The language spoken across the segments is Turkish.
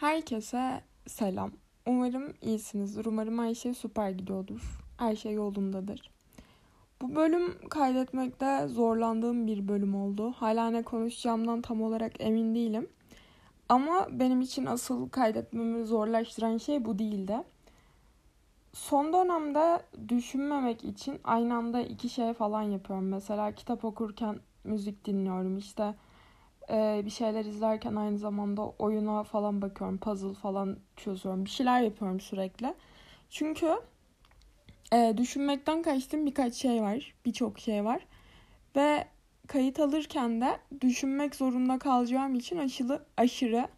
Herkese selam. Umarım iyisinizdir. Umarım her şey süper gidiyordur. Her şey yolundadır. Bu bölüm kaydetmekte zorlandığım bir bölüm oldu. Hala ne konuşacağımdan tam olarak emin değilim. Ama benim için asıl kaydetmemi zorlaştıran şey bu değildi. Son dönemde düşünmemek için aynı anda iki şey falan yapıyorum. Mesela kitap okurken müzik dinliyorum. İşte e, bir şeyler izlerken aynı zamanda oyuna falan bakıyorum. Puzzle falan çözüyorum. Bir şeyler yapıyorum sürekli. Çünkü e, düşünmekten kaçtığım birkaç şey var. Birçok şey var. Ve kayıt alırken de düşünmek zorunda kalacağım için aşırı aşırı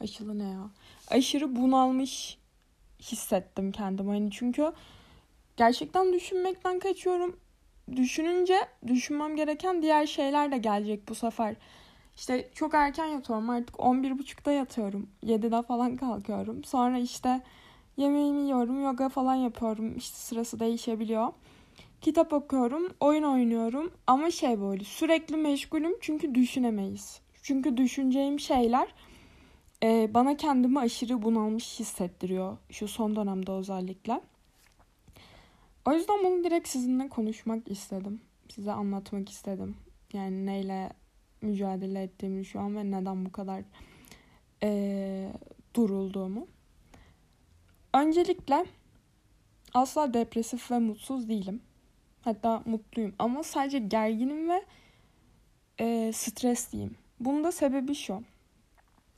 aşırı ne ya? Aşırı bunalmış hissettim kendimi. Hani çünkü gerçekten düşünmekten kaçıyorum. Düşününce düşünmem gereken diğer şeyler de gelecek bu sefer. İşte çok erken yatıyorum artık 11.30'da yatıyorum. 7'de falan kalkıyorum. Sonra işte yemeğimi yiyorum, yoga falan yapıyorum. İşte sırası değişebiliyor. Kitap okuyorum, oyun oynuyorum ama şey böyle sürekli meşgulüm çünkü düşünemeyiz. Çünkü düşüneceğim şeyler e, bana kendimi aşırı bunalmış hissettiriyor şu son dönemde özellikle. O yüzden bunu direkt sizinle konuşmak istedim. Size anlatmak istedim. Yani neyle mücadele ettiğimi şu an ve neden bu kadar e, durulduğumu. Öncelikle asla depresif ve mutsuz değilim. Hatta mutluyum ama sadece gerginim ve e, stresliyim. Bunun da sebebi şu.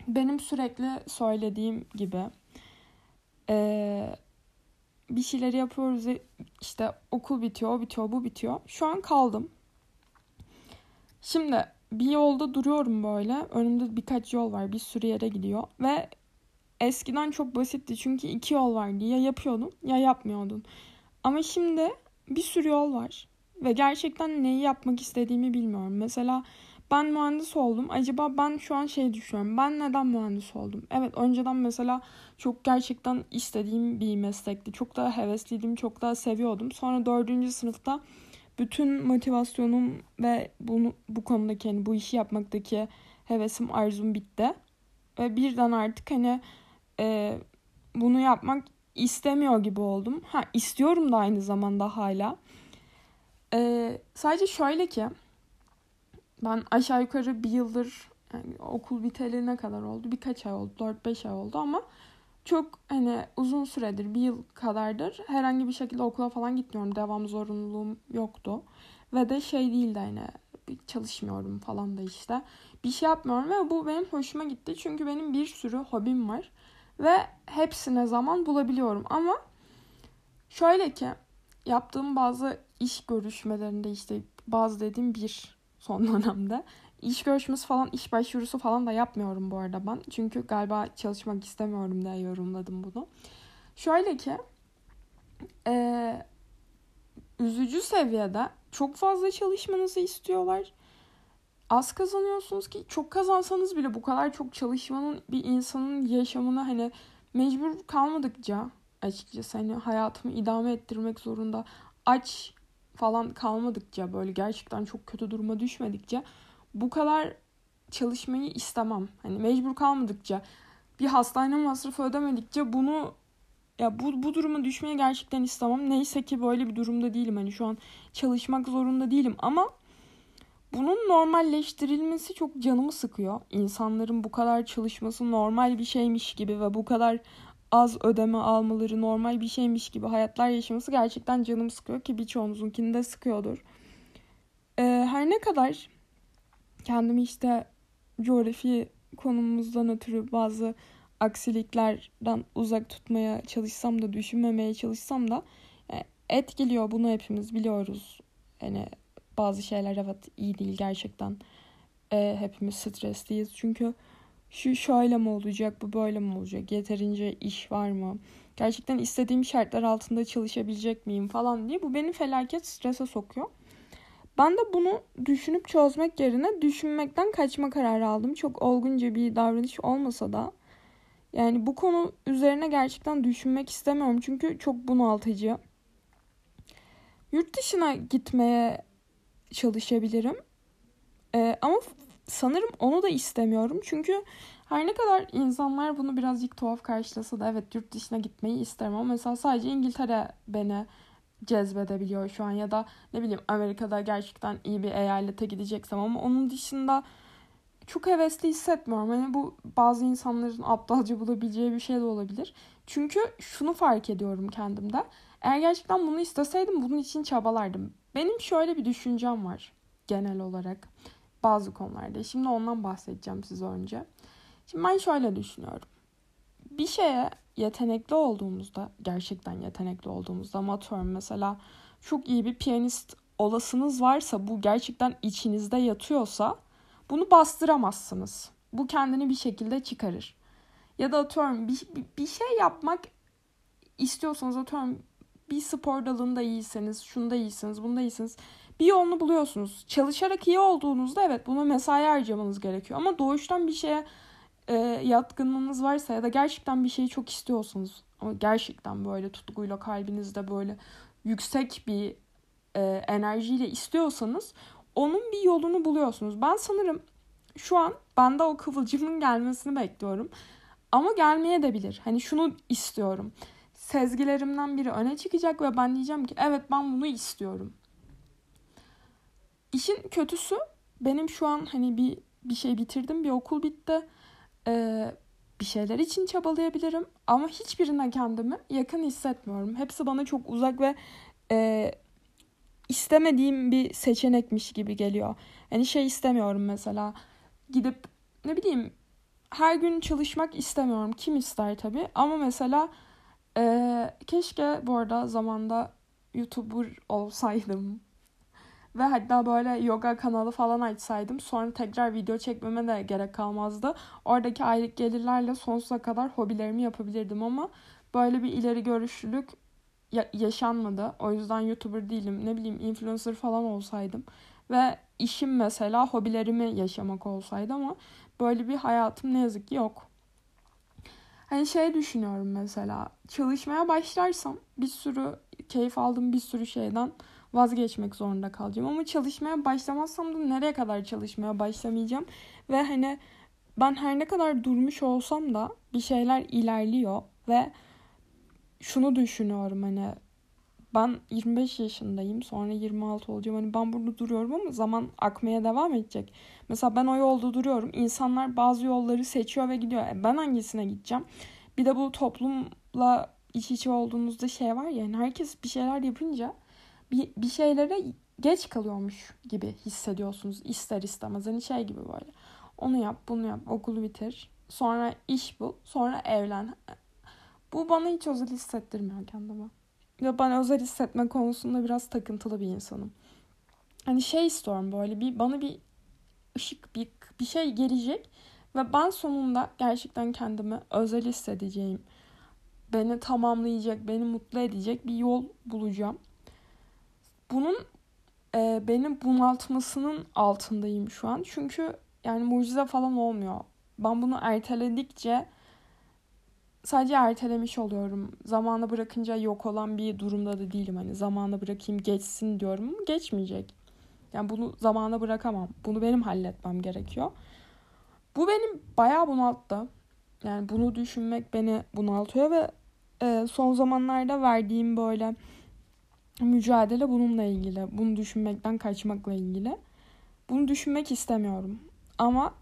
Benim sürekli söylediğim gibi e, bir şeyleri yapıyoruz işte okul bitiyor, o bitiyor, bu bitiyor. Şu an kaldım. Şimdi bir yolda duruyorum böyle. Önümde birkaç yol var. Bir sürü yere gidiyor. Ve eskiden çok basitti. Çünkü iki yol vardı. Ya yapıyordun ya yapmıyordun. Ama şimdi bir sürü yol var. Ve gerçekten neyi yapmak istediğimi bilmiyorum. Mesela ben mühendis oldum. Acaba ben şu an şey düşünüyorum. Ben neden mühendis oldum? Evet önceden mesela çok gerçekten istediğim bir meslekti. Çok daha hevesliydim. Çok daha seviyordum. Sonra dördüncü sınıfta bütün motivasyonum ve bunu bu konudaki hani bu işi yapmaktaki hevesim arzum bitti. Ve birden artık hani e, bunu yapmak istemiyor gibi oldum. Ha istiyorum da aynı zamanda hala. E, sadece şöyle ki ben aşağı yukarı bir yıldır yani okul biteli ne kadar oldu? Birkaç ay oldu. 4-5 ay oldu ama çok hani uzun süredir bir yıl kadardır herhangi bir şekilde okula falan gitmiyorum. Devam zorunluluğum yoktu. Ve de şey değildi hani çalışmıyorum falan da işte. Bir şey yapmıyorum ve bu benim hoşuma gitti. Çünkü benim bir sürü hobim var. Ve hepsine zaman bulabiliyorum. Ama şöyle ki yaptığım bazı iş görüşmelerinde işte bazı dediğim bir son dönemde İş görüşmesi falan, iş başvurusu falan da yapmıyorum bu arada ben. Çünkü galiba çalışmak istemiyorum diye yorumladım bunu. Şöyle ki, e, üzücü seviyede çok fazla çalışmanızı istiyorlar. Az kazanıyorsunuz ki çok kazansanız bile bu kadar çok çalışmanın bir insanın yaşamına hani mecbur kalmadıkça açıkçası hani hayatımı idame ettirmek zorunda aç falan kalmadıkça böyle gerçekten çok kötü duruma düşmedikçe bu kadar çalışmayı istemem. Hani mecbur kalmadıkça bir hastane masrafı ödemedikçe bunu ya bu, bu duruma düşmeye gerçekten istemem. Neyse ki böyle bir durumda değilim. Hani şu an çalışmak zorunda değilim ama bunun normalleştirilmesi çok canımı sıkıyor. İnsanların bu kadar çalışması normal bir şeymiş gibi ve bu kadar az ödeme almaları normal bir şeymiş gibi hayatlar yaşaması gerçekten canımı sıkıyor ki birçoğunuzunkini de sıkıyordur. Ee, her ne kadar kendimi işte coğrafi konumumuzdan ötürü bazı aksiliklerden uzak tutmaya çalışsam da düşünmemeye çalışsam da e, etkiliyor bunu hepimiz biliyoruz. Yani bazı şeyler evet iyi değil gerçekten. E, hepimiz stresliyiz çünkü şu şöyle mi olacak bu böyle mi olacak yeterince iş var mı gerçekten istediğim şartlar altında çalışabilecek miyim falan diye bu beni felaket strese sokuyor. Ben de bunu düşünüp çözmek yerine düşünmekten kaçma kararı aldım. Çok olgunca bir davranış olmasa da yani bu konu üzerine gerçekten düşünmek istemiyorum. Çünkü çok bunaltıcı. Yurt dışına gitmeye çalışabilirim. Ee, ama sanırım onu da istemiyorum. Çünkü Her ne kadar insanlar bunu birazcık tuhaf karşılasa da evet yurt dışına gitmeyi isterim ama mesela sadece İngiltere beni cezbedebiliyor şu an ya da ne bileyim Amerika'da gerçekten iyi bir eyalete gideceksem ama onun dışında çok hevesli hissetmiyorum. Hani bu bazı insanların aptalca bulabileceği bir şey de olabilir. Çünkü şunu fark ediyorum kendimde. Eğer gerçekten bunu isteseydim bunun için çabalardım. Benim şöyle bir düşüncem var genel olarak bazı konularda. Şimdi ondan bahsedeceğim size önce. Şimdi ben şöyle düşünüyorum. Bir şeye yetenekli olduğumuzda, gerçekten yetenekli olduğumuzda amatör mesela çok iyi bir piyanist olasınız varsa bu gerçekten içinizde yatıyorsa bunu bastıramazsınız. Bu kendini bir şekilde çıkarır. Ya da atıyorum bir, bir şey yapmak istiyorsanız atıyorum bir spor dalında iyiseniz, şunda iyisiniz, bunda iyisiniz. Bir yolunu buluyorsunuz. Çalışarak iyi olduğunuzda evet buna mesai harcamanız gerekiyor. Ama doğuştan bir şeye e, yatkınlığınız varsa ya da gerçekten bir şeyi çok istiyorsunuz. Gerçekten böyle tutkuyla kalbinizde böyle yüksek bir e, enerjiyle istiyorsanız onun bir yolunu buluyorsunuz. Ben sanırım şu an bende o kıvılcımın gelmesini bekliyorum. Ama gelmeye de bilir. Hani şunu istiyorum. Sezgilerimden biri öne çıkacak ve ben diyeceğim ki evet ben bunu istiyorum. İşin kötüsü benim şu an hani bir bir şey bitirdim, bir okul bitti. Ee, bir şeyler için çabalayabilirim ama hiçbirine kendimi yakın hissetmiyorum. Hepsi bana çok uzak ve e, istemediğim bir seçenekmiş gibi geliyor. Yani şey istemiyorum mesela gidip ne bileyim her gün çalışmak istemiyorum. Kim ister tabii ama mesela e, keşke bu arada zamanda YouTuber olsaydım. Ve hatta böyle yoga kanalı falan açsaydım sonra tekrar video çekmeme de gerek kalmazdı. Oradaki aylık gelirlerle sonsuza kadar hobilerimi yapabilirdim ama böyle bir ileri görüşlülük ya- yaşanmadı. O yüzden YouTuber değilim. Ne bileyim influencer falan olsaydım. Ve işim mesela hobilerimi yaşamak olsaydı ama böyle bir hayatım ne yazık ki yok. Hani şey düşünüyorum mesela çalışmaya başlarsam bir sürü keyif aldığım bir sürü şeyden vazgeçmek zorunda kalacağım. Ama çalışmaya başlamazsam da nereye kadar çalışmaya başlamayacağım. Ve hani ben her ne kadar durmuş olsam da bir şeyler ilerliyor ve şunu düşünüyorum hani ben 25 yaşındayım sonra 26 olacağım hani ben burada duruyorum ama zaman akmaya devam edecek. Mesela ben o yolda duruyorum insanlar bazı yolları seçiyor ve gidiyor. E ben hangisine gideceğim? Bir de bu toplumla iç içe olduğunuzda şey var ya yani herkes bir şeyler yapınca bir, bir şeylere geç kalıyormuş gibi hissediyorsunuz ister istemez. Hani şey gibi böyle onu yap bunu yap okulu bitir sonra iş bul sonra evlen bu bana hiç özel hissettirmiyor kendime. Ya ben özel hissetme konusunda biraz takıntılı bir insanım. Hani şey istiyorum böyle bir bana bir ışık bir, bir şey gelecek ve ben sonunda gerçekten kendimi özel hissedeceğim. Beni tamamlayacak, beni mutlu edecek bir yol bulacağım. Bunun e, beni bunaltmasının altındayım şu an. Çünkü yani mucize falan olmuyor. Ben bunu erteledikçe sadece ertelemiş oluyorum. Zamanla bırakınca yok olan bir durumda da değilim. Hani zamanla bırakayım geçsin diyorum geçmeyecek. Yani bunu zamana bırakamam. Bunu benim halletmem gerekiyor. Bu benim bayağı bunalttı. Yani bunu düşünmek beni bunaltıyor ve e, son zamanlarda verdiğim böyle mücadele bununla ilgili. Bunu düşünmekten kaçmakla ilgili. Bunu düşünmek istemiyorum. Ama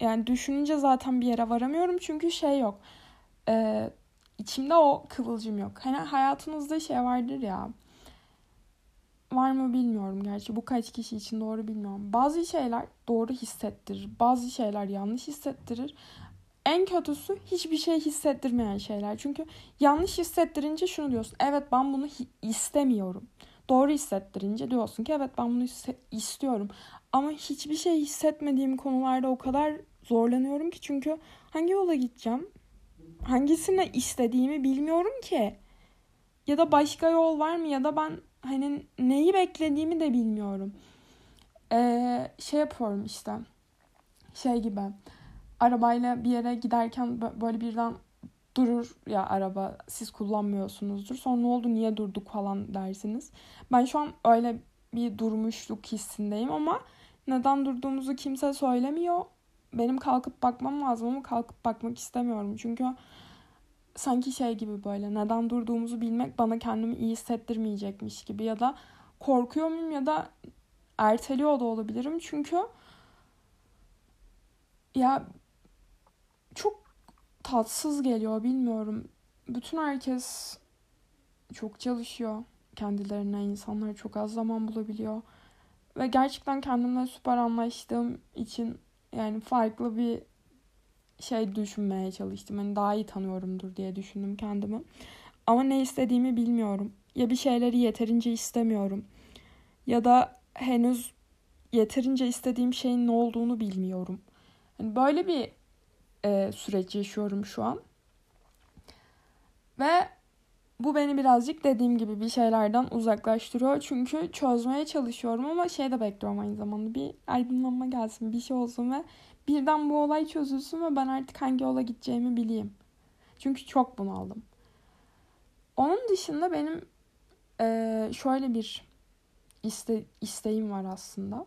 yani düşününce zaten bir yere varamıyorum çünkü şey yok e, içimde o kıvılcım yok. Hani hayatınızda şey vardır ya. Var mı bilmiyorum gerçi. Bu kaç kişi için doğru bilmiyorum. Bazı şeyler doğru hissettirir. Bazı şeyler yanlış hissettirir. En kötüsü hiçbir şey hissettirmeyen şeyler. Çünkü yanlış hissettirince şunu diyorsun. Evet ben bunu istemiyorum. Doğru hissettirince diyorsun ki evet ben bunu istiyorum. Ama hiçbir şey hissetmediğim konularda o kadar zorlanıyorum ki çünkü hangi yola gideceğim? hangisini istediğimi bilmiyorum ki. Ya da başka yol var mı ya da ben hani neyi beklediğimi de bilmiyorum. Ee, şey yapıyorum işte. Şey gibi. Arabayla bir yere giderken böyle birden durur ya araba siz kullanmıyorsunuzdur. Sonra ne oldu niye durduk falan dersiniz. Ben şu an öyle bir durmuşluk hissindeyim ama neden durduğumuzu kimse söylemiyor benim kalkıp bakmam lazım ama kalkıp bakmak istemiyorum. Çünkü sanki şey gibi böyle neden durduğumuzu bilmek bana kendimi iyi hissettirmeyecekmiş gibi ya da korkuyor muyum ya da erteliyor da olabilirim. Çünkü ya çok tatsız geliyor bilmiyorum. Bütün herkes çok çalışıyor kendilerine. insanlar çok az zaman bulabiliyor. Ve gerçekten kendimle süper anlaştığım için yani farklı bir şey düşünmeye çalıştım. Hani daha iyi tanıyorumdur diye düşündüm kendimi. Ama ne istediğimi bilmiyorum. Ya bir şeyleri yeterince istemiyorum. Ya da henüz yeterince istediğim şeyin ne olduğunu bilmiyorum. Yani böyle bir e, süreç yaşıyorum şu an. Ve bu beni birazcık dediğim gibi bir şeylerden uzaklaştırıyor. Çünkü çözmeye çalışıyorum ama şey de bekliyorum aynı zamanda. Bir aydınlanma gelsin, bir şey olsun ve birden bu olay çözülsün ve ben artık hangi yola gideceğimi bileyim. Çünkü çok bunaldım. Onun dışında benim e, şöyle bir iste, isteğim var aslında.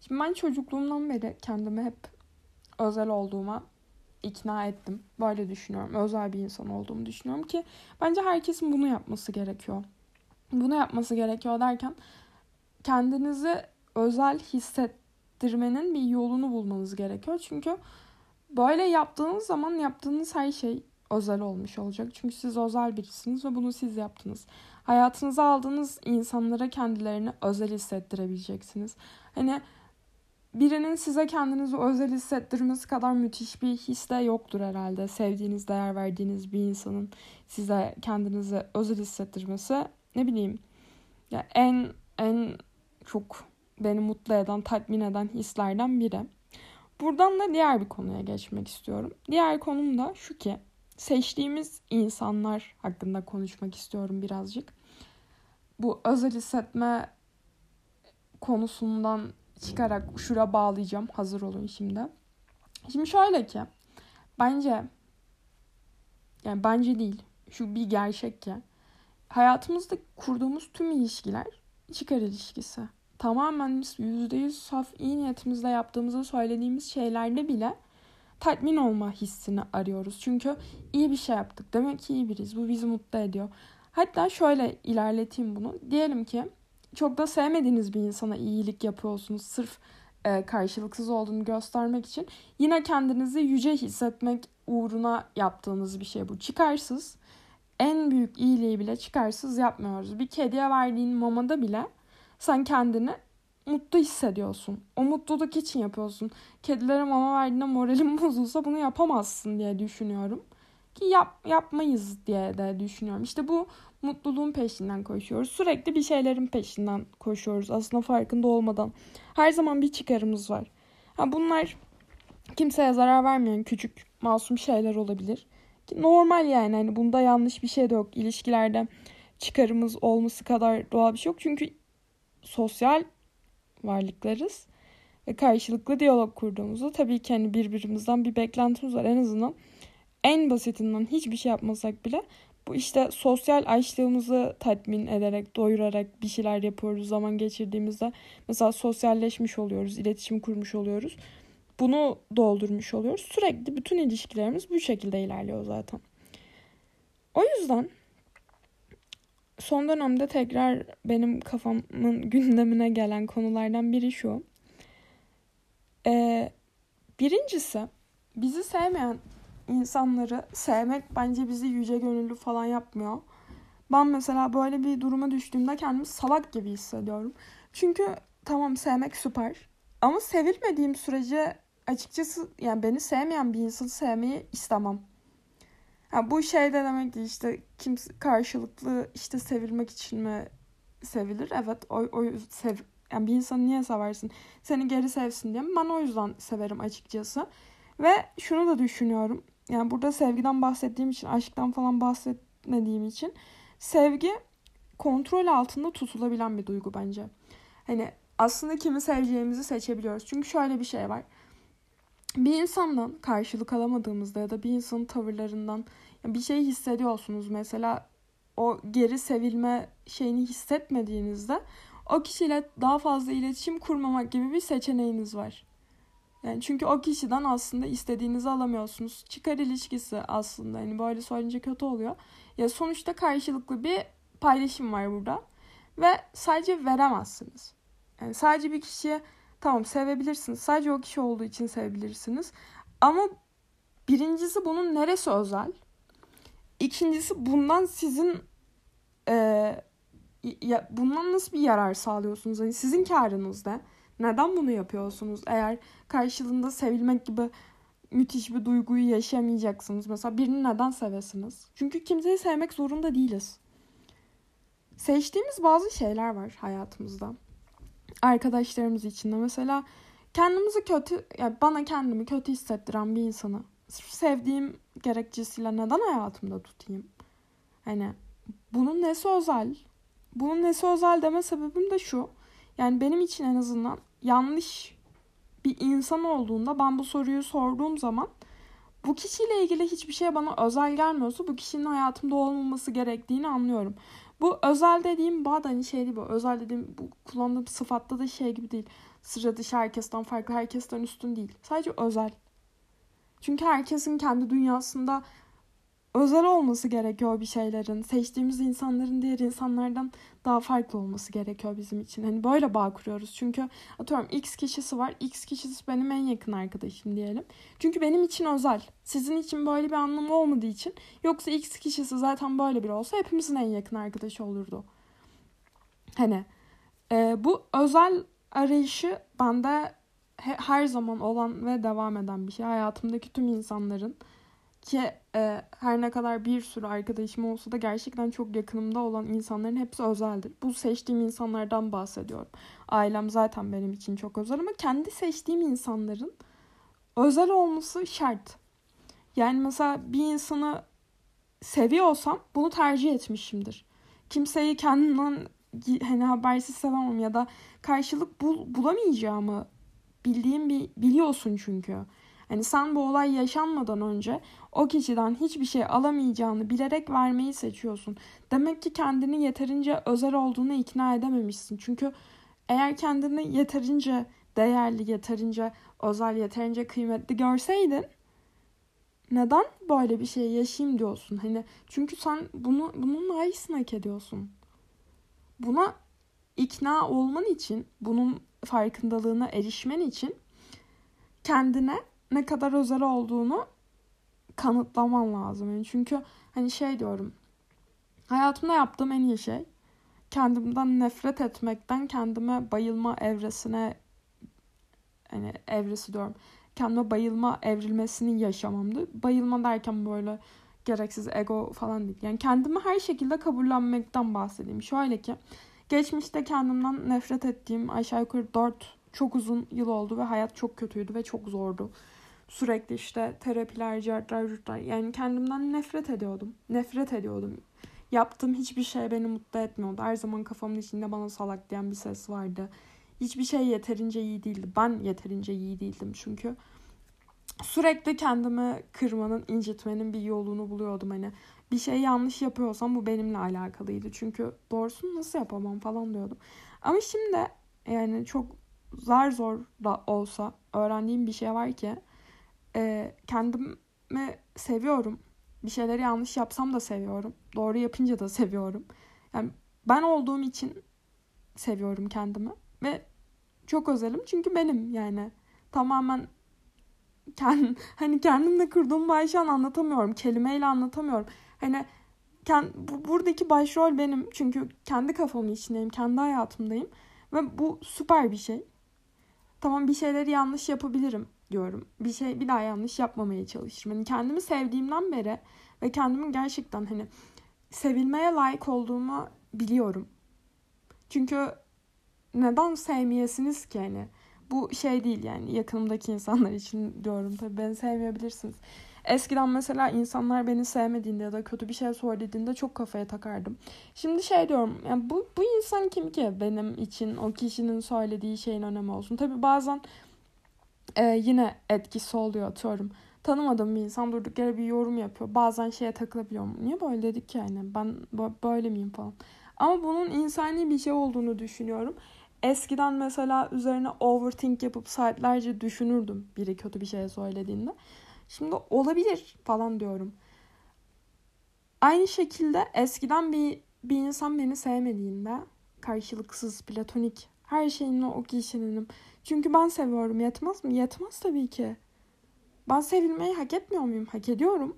Şimdi ben çocukluğumdan beri kendimi hep özel olduğuma ikna ettim. Böyle düşünüyorum. Özel bir insan olduğumu düşünüyorum ki bence herkesin bunu yapması gerekiyor. Bunu yapması gerekiyor derken kendinizi özel hissettirmenin bir yolunu bulmanız gerekiyor. Çünkü böyle yaptığınız zaman yaptığınız her şey özel olmuş olacak. Çünkü siz özel birisiniz ve bunu siz yaptınız. Hayatınıza aldığınız insanlara kendilerini özel hissettirebileceksiniz. Hani birinin size kendinizi özel hissettirmesi kadar müthiş bir his de yoktur herhalde. Sevdiğiniz, değer verdiğiniz bir insanın size kendinizi özel hissettirmesi ne bileyim ya en en çok beni mutlu eden, tatmin eden hislerden biri. Buradan da diğer bir konuya geçmek istiyorum. Diğer konum da şu ki seçtiğimiz insanlar hakkında konuşmak istiyorum birazcık. Bu özel hissetme konusundan çıkarak şura bağlayacağım. Hazır olun şimdi. Şimdi şöyle ki bence yani bence değil. Şu bir gerçek ki hayatımızda kurduğumuz tüm ilişkiler çıkar ilişkisi. Tamamen %100 saf iyi niyetimizle yaptığımızı söylediğimiz şeylerde bile tatmin olma hissini arıyoruz. Çünkü iyi bir şey yaptık. Demek ki iyi biriz. Bu bizi mutlu ediyor. Hatta şöyle ilerleteyim bunu. Diyelim ki çok da sevmediğiniz bir insana iyilik yapıyorsunuz. Sırf e, karşılıksız olduğunu göstermek için. Yine kendinizi yüce hissetmek uğruna yaptığınız bir şey bu. Çıkarsız. En büyük iyiliği bile çıkarsız yapmıyoruz. Bir kediye verdiğin mamada bile sen kendini mutlu hissediyorsun. O mutluluk için yapıyorsun. Kedilere mama verdiğinde moralim bozulsa bunu yapamazsın diye düşünüyorum. Ki yap, yapmayız diye de düşünüyorum. İşte bu mutluluğun peşinden koşuyoruz. Sürekli bir şeylerin peşinden koşuyoruz aslında farkında olmadan. Her zaman bir çıkarımız var. Ha bunlar kimseye zarar vermeyen küçük masum şeyler olabilir. Normal yani hani bunda yanlış bir şey de yok. İlişkilerde çıkarımız olması kadar doğal bir şey yok. Çünkü sosyal varlıklarız ve karşılıklı diyalog kurduğumuzda tabii ki hani birbirimizden bir beklentimiz var. En azından en basitinden hiçbir şey yapmasak bile bu işte sosyal açlığımızı tatmin ederek, doyurarak bir şeyler yapıyoruz zaman geçirdiğimizde. Mesela sosyalleşmiş oluyoruz, iletişim kurmuş oluyoruz. Bunu doldurmuş oluyoruz. Sürekli bütün ilişkilerimiz bu şekilde ilerliyor zaten. O yüzden son dönemde tekrar benim kafamın gündemine gelen konulardan biri şu. Ee, birincisi bizi sevmeyen insanları sevmek bence bizi yüce gönüllü falan yapmıyor. Ben mesela böyle bir duruma düştüğümde kendimi salak gibi hissediyorum. Çünkü tamam sevmek süper. Ama sevilmediğim sürece açıkçası yani beni sevmeyen bir insanı sevmeyi istemem. Yani bu şey de demek değil işte kimse karşılıklı işte sevilmek için mi sevilir? Evet o, o sev yani bir insanı niye seversin? Seni geri sevsin diye. Ben o yüzden severim açıkçası. Ve şunu da düşünüyorum. Yani burada sevgiden bahsettiğim için, aşktan falan bahsetmediğim için sevgi kontrol altında tutulabilen bir duygu bence. Hani aslında kimi seveceğimizi seçebiliyoruz. Çünkü şöyle bir şey var. Bir insandan karşılık alamadığımızda ya da bir insanın tavırlarından bir şey hissediyorsunuz. Mesela o geri sevilme şeyini hissetmediğinizde o kişiyle daha fazla iletişim kurmamak gibi bir seçeneğiniz var. Yani çünkü o kişiden aslında istediğinizi alamıyorsunuz. Çıkar ilişkisi aslında hani böyle söyleyince kötü oluyor. Ya sonuçta karşılıklı bir paylaşım var burada. Ve sadece veremezsiniz. Yani sadece bir kişiye tamam sevebilirsiniz. Sadece o kişi olduğu için sevebilirsiniz. Ama birincisi bunun neresi özel? İkincisi bundan sizin e, ya, bundan nasıl bir yarar sağlıyorsunuz? Hani sizin karınız ne? Neden bunu yapıyorsunuz? Eğer karşılığında sevilmek gibi müthiş bir duyguyu yaşamayacaksınız. Mesela birini neden sevesiniz? Çünkü kimseyi sevmek zorunda değiliz. Seçtiğimiz bazı şeyler var hayatımızda. Arkadaşlarımız içinde mesela kendimizi kötü, yani bana kendimi kötü hissettiren bir insanı sevdiğim gerekçesiyle neden hayatımda tutayım? Hani bunun nesi özel? Bunun nesi özel deme sebebim de şu. Yani benim için en azından yanlış bir insan olduğunda ben bu soruyu sorduğum zaman bu kişiyle ilgili hiçbir şey bana özel gelmiyorsa bu kişinin hayatımda olmaması gerektiğini anlıyorum. Bu özel dediğim bağ da hani şey değil bu. Özel dediğim bu kullandığım sıfatta da şey gibi değil. Sıra dışı herkesten farklı, herkesten üstün değil. Sadece özel. Çünkü herkesin kendi dünyasında özel olması gerekiyor bir şeylerin. Seçtiğimiz insanların diğer insanlardan daha farklı olması gerekiyor bizim için. Hani böyle bağ kuruyoruz. Çünkü atıyorum X kişisi var. X kişisi benim en yakın arkadaşım diyelim. Çünkü benim için özel. Sizin için böyle bir anlamı olmadığı için. Yoksa X kişisi zaten böyle biri olsa hepimizin en yakın arkadaşı olurdu. Hani e, bu özel arayışı bende her zaman olan ve devam eden bir şey. Hayatımdaki tüm insanların ki e, her ne kadar bir sürü arkadaşım olsa da gerçekten çok yakınımda olan insanların hepsi özeldir. Bu seçtiğim insanlardan bahsediyorum. Ailem zaten benim için çok özel ama kendi seçtiğim insanların özel olması şart. Yani mesela bir insanı seviyorsam bunu tercih etmişimdir. Kimseyi kendimden hani habersiz sevemem ya da karşılık bul, bulamayacağımı bildiğim bir biliyorsun çünkü. Hani sen bu olay yaşanmadan önce o kişiden hiçbir şey alamayacağını bilerek vermeyi seçiyorsun. Demek ki kendini yeterince özel olduğunu ikna edememişsin. Çünkü eğer kendini yeterince değerli, yeterince özel, yeterince kıymetli görseydin neden böyle bir şey yaşayayım diyorsun. Hani çünkü sen bunu bunun layısını hak ediyorsun. Buna ikna olman için, bunun farkındalığına erişmen için kendine ne kadar özel olduğunu kanıtlaman lazım. Yani çünkü hani şey diyorum. Hayatımda yaptığım en iyi şey kendimden nefret etmekten kendime bayılma evresine hani evresi diyorum. Kendime bayılma evrilmesini yaşamamdı. Bayılma derken böyle gereksiz ego falan değil. Yani kendimi her şekilde kabullenmekten bahsedeyim. Şöyle ki geçmişte kendimden nefret ettiğim aşağı yukarı 4 çok uzun yıl oldu ve hayat çok kötüydü ve çok zordu. Sürekli işte terapiler, cartlar, yurtlar. Yani kendimden nefret ediyordum. Nefret ediyordum. Yaptığım hiçbir şey beni mutlu etmiyordu. Her zaman kafamın içinde bana salak diyen bir ses vardı. Hiçbir şey yeterince iyi değildi. Ben yeterince iyi değildim çünkü. Sürekli kendimi kırmanın, incitmenin bir yolunu buluyordum. Hani bir şey yanlış yapıyorsam bu benimle alakalıydı. Çünkü doğrusunu nasıl yapamam falan diyordum. Ama şimdi yani çok zar zor da olsa öğrendiğim bir şey var ki e, kendimi seviyorum. Bir şeyleri yanlış yapsam da seviyorum. Doğru yapınca da seviyorum. Yani ben olduğum için seviyorum kendimi ve çok özelim çünkü benim yani tamamen kendim, hani kendimle kurduğum bağı şu an anlatamıyorum. Kelimeyle anlatamıyorum. Hani kend, bu, buradaki başrol benim. Çünkü kendi kafamın içindeyim. Kendi hayatımdayım. Ve bu süper bir şey. Tamam bir şeyleri yanlış yapabilirim diyorum. Bir şey bir daha yanlış yapmamaya çalışırım. Hani kendimi sevdiğimden beri ve kendimin gerçekten hani sevilmeye layık olduğumu biliyorum. Çünkü neden sevmeyesiniz ki hani? Bu şey değil yani yakınımdaki insanlar için diyorum tabii beni sevmeyebilirsiniz. Eskiden mesela insanlar beni sevmediğinde ya da kötü bir şey söylediğinde çok kafaya takardım. Şimdi şey diyorum yani bu, bu insan kim ki benim için o kişinin söylediği şeyin önemi olsun. Tabii bazen e, yine etkisi oluyor atıyorum. Tanımadığım bir insan durduk yere bir yorum yapıyor. Bazen şeye takılabiliyorum. Niye böyle dedik ki yani ben böyle miyim falan. Ama bunun insani bir şey olduğunu düşünüyorum. eskiden mesela üzerine overthink yapıp saatlerce düşünürdüm biri kötü bir şey söylediğinde. Şimdi olabilir falan diyorum. Aynı şekilde eskiden bir bir insan beni sevmediğinde karşılıksız, platonik her şeyinle o kişinin. Çünkü ben seviyorum. Yetmez mi? Yetmez tabii ki. Ben sevilmeyi hak etmiyor muyum? Hak ediyorum.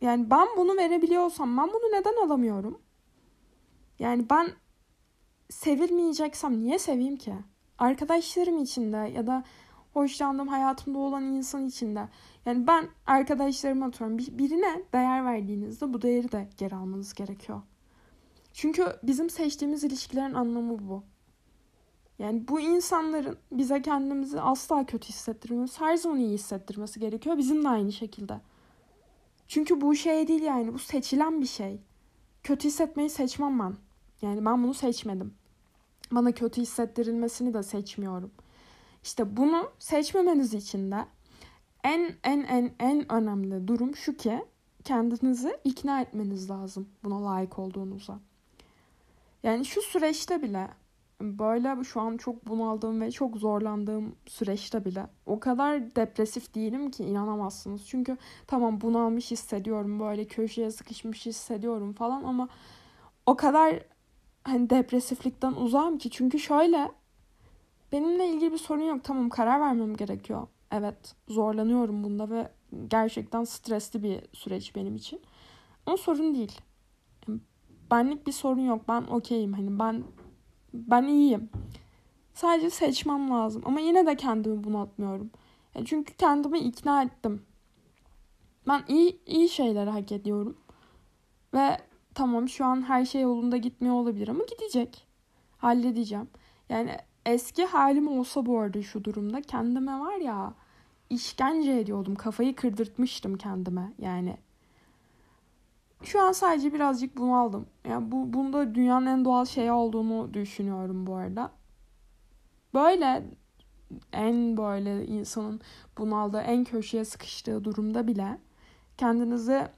Yani ben bunu verebiliyorsam ben bunu neden alamıyorum? Yani ben sevilmeyeceksem niye seveyim ki? Arkadaşlarım içinde ya da hoşlandığım hayatımda olan insan içinde. Yani ben arkadaşlarıma atıyorum. Birine değer verdiğinizde bu değeri de geri almanız gerekiyor. Çünkü bizim seçtiğimiz ilişkilerin anlamı bu. Yani bu insanların bize kendimizi asla kötü hissettirmesi, her zaman iyi hissettirmesi gerekiyor. Bizim de aynı şekilde. Çünkü bu şey değil yani bu seçilen bir şey. Kötü hissetmeyi seçmem ben. Yani ben bunu seçmedim. Bana kötü hissettirilmesini de seçmiyorum. İşte bunu seçmemeniz için de en en en en önemli durum şu ki kendinizi ikna etmeniz lazım buna layık olduğunuza. Yani şu süreçte bile böyle şu an çok bunaldığım ve çok zorlandığım süreçte bile o kadar depresif değilim ki inanamazsınız. Çünkü tamam bunalmış hissediyorum böyle köşeye sıkışmış hissediyorum falan ama o kadar hani depresiflikten uzağım ki çünkü şöyle benimle ilgili bir sorun yok tamam karar vermem gerekiyor. Evet zorlanıyorum bunda ve gerçekten stresli bir süreç benim için. Ama sorun değil. Benlik bir sorun yok. Ben okeyim. Hani ben ben iyiyim. Sadece seçmem lazım. Ama yine de kendimi bunaltmıyorum. Çünkü kendimi ikna ettim. Ben iyi iyi şeyleri hak ediyorum. Ve tamam şu an her şey yolunda gitmiyor olabilir ama gidecek. Halledeceğim. Yani eski halim olsa bu arada şu durumda kendime var ya işkence ediyordum. Kafayı kırdırtmıştım kendime yani. Şu an sadece birazcık bunaldım. Yani bu bunda dünyanın en doğal şeyi olduğunu düşünüyorum bu arada. Böyle en böyle insanın bunaldığı, en köşeye sıkıştığı durumda bile kendinizi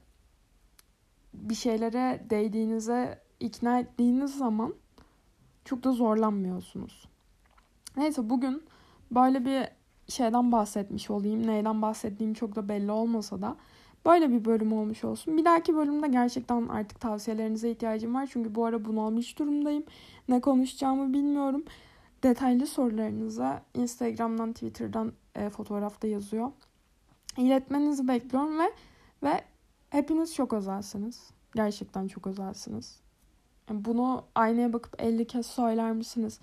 bir şeylere değdiğinize ikna ettiğiniz zaman çok da zorlanmıyorsunuz. Neyse bugün böyle bir şeyden bahsetmiş olayım. Neyden bahsettiğim çok da belli olmasa da böyle bir bölüm olmuş olsun. Bir dahaki bölümde gerçekten artık tavsiyelerinize ihtiyacım var. Çünkü bu ara bunalmış durumdayım. Ne konuşacağımı bilmiyorum. Detaylı sorularınıza Instagram'dan, Twitter'dan e, fotoğrafta yazıyor. İletmenizi bekliyorum ve ve hepiniz çok özelsiniz. Gerçekten çok özelsiniz. Bunu aynaya bakıp 50 kez söyler misiniz?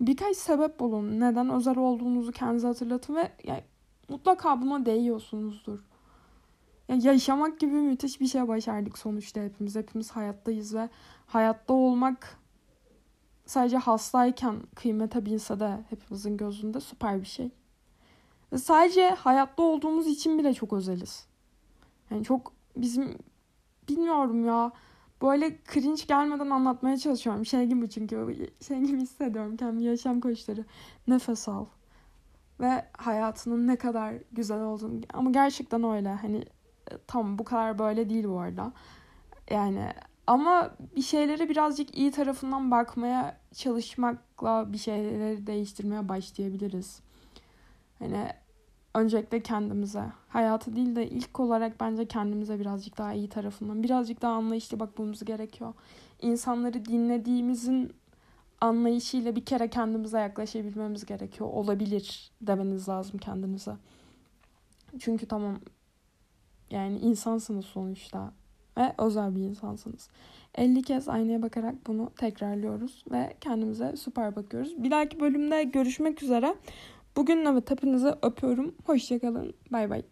Birkaç sebep bulun. Neden özel olduğunuzu kendinize hatırlatın ve yani, mutlaka buna değiyorsunuzdur. Yani yaşamak gibi müthiş bir şey başardık sonuçta hepimiz. Hepimiz hayattayız ve hayatta olmak sadece hastayken kıymete binse de hepimizin gözünde süper bir şey. Ve sadece hayatta olduğumuz için bile çok özeliz. Yani çok bizim bilmiyorum ya böyle cringe gelmeden anlatmaya çalışıyorum. Şey gibi çünkü şey gibi hissediyorum kendimi yaşam koçları. Nefes al. Ve hayatının ne kadar güzel olduğunu. Ama gerçekten öyle. Hani e, tam bu kadar böyle değil bu arada. Yani ama bir şeylere birazcık iyi tarafından bakmaya çalışmakla bir şeyleri değiştirmeye başlayabiliriz. Hani öncelikle kendimize. Hayatı değil de ilk olarak bence kendimize birazcık daha iyi tarafından, birazcık daha anlayışlı bakmamız gerekiyor. İnsanları dinlediğimizin anlayışıyla bir kere kendimize yaklaşabilmemiz gerekiyor. Olabilir demeniz lazım kendinize. Çünkü tamam yani insansınız sonuçta ve özel bir insansınız. 50 kez aynaya bakarak bunu tekrarlıyoruz ve kendimize süper bakıyoruz. Bir dahaki bölümde görüşmek üzere. Bugün evet hepinizi öpüyorum. Hoşçakalın. Bay bay.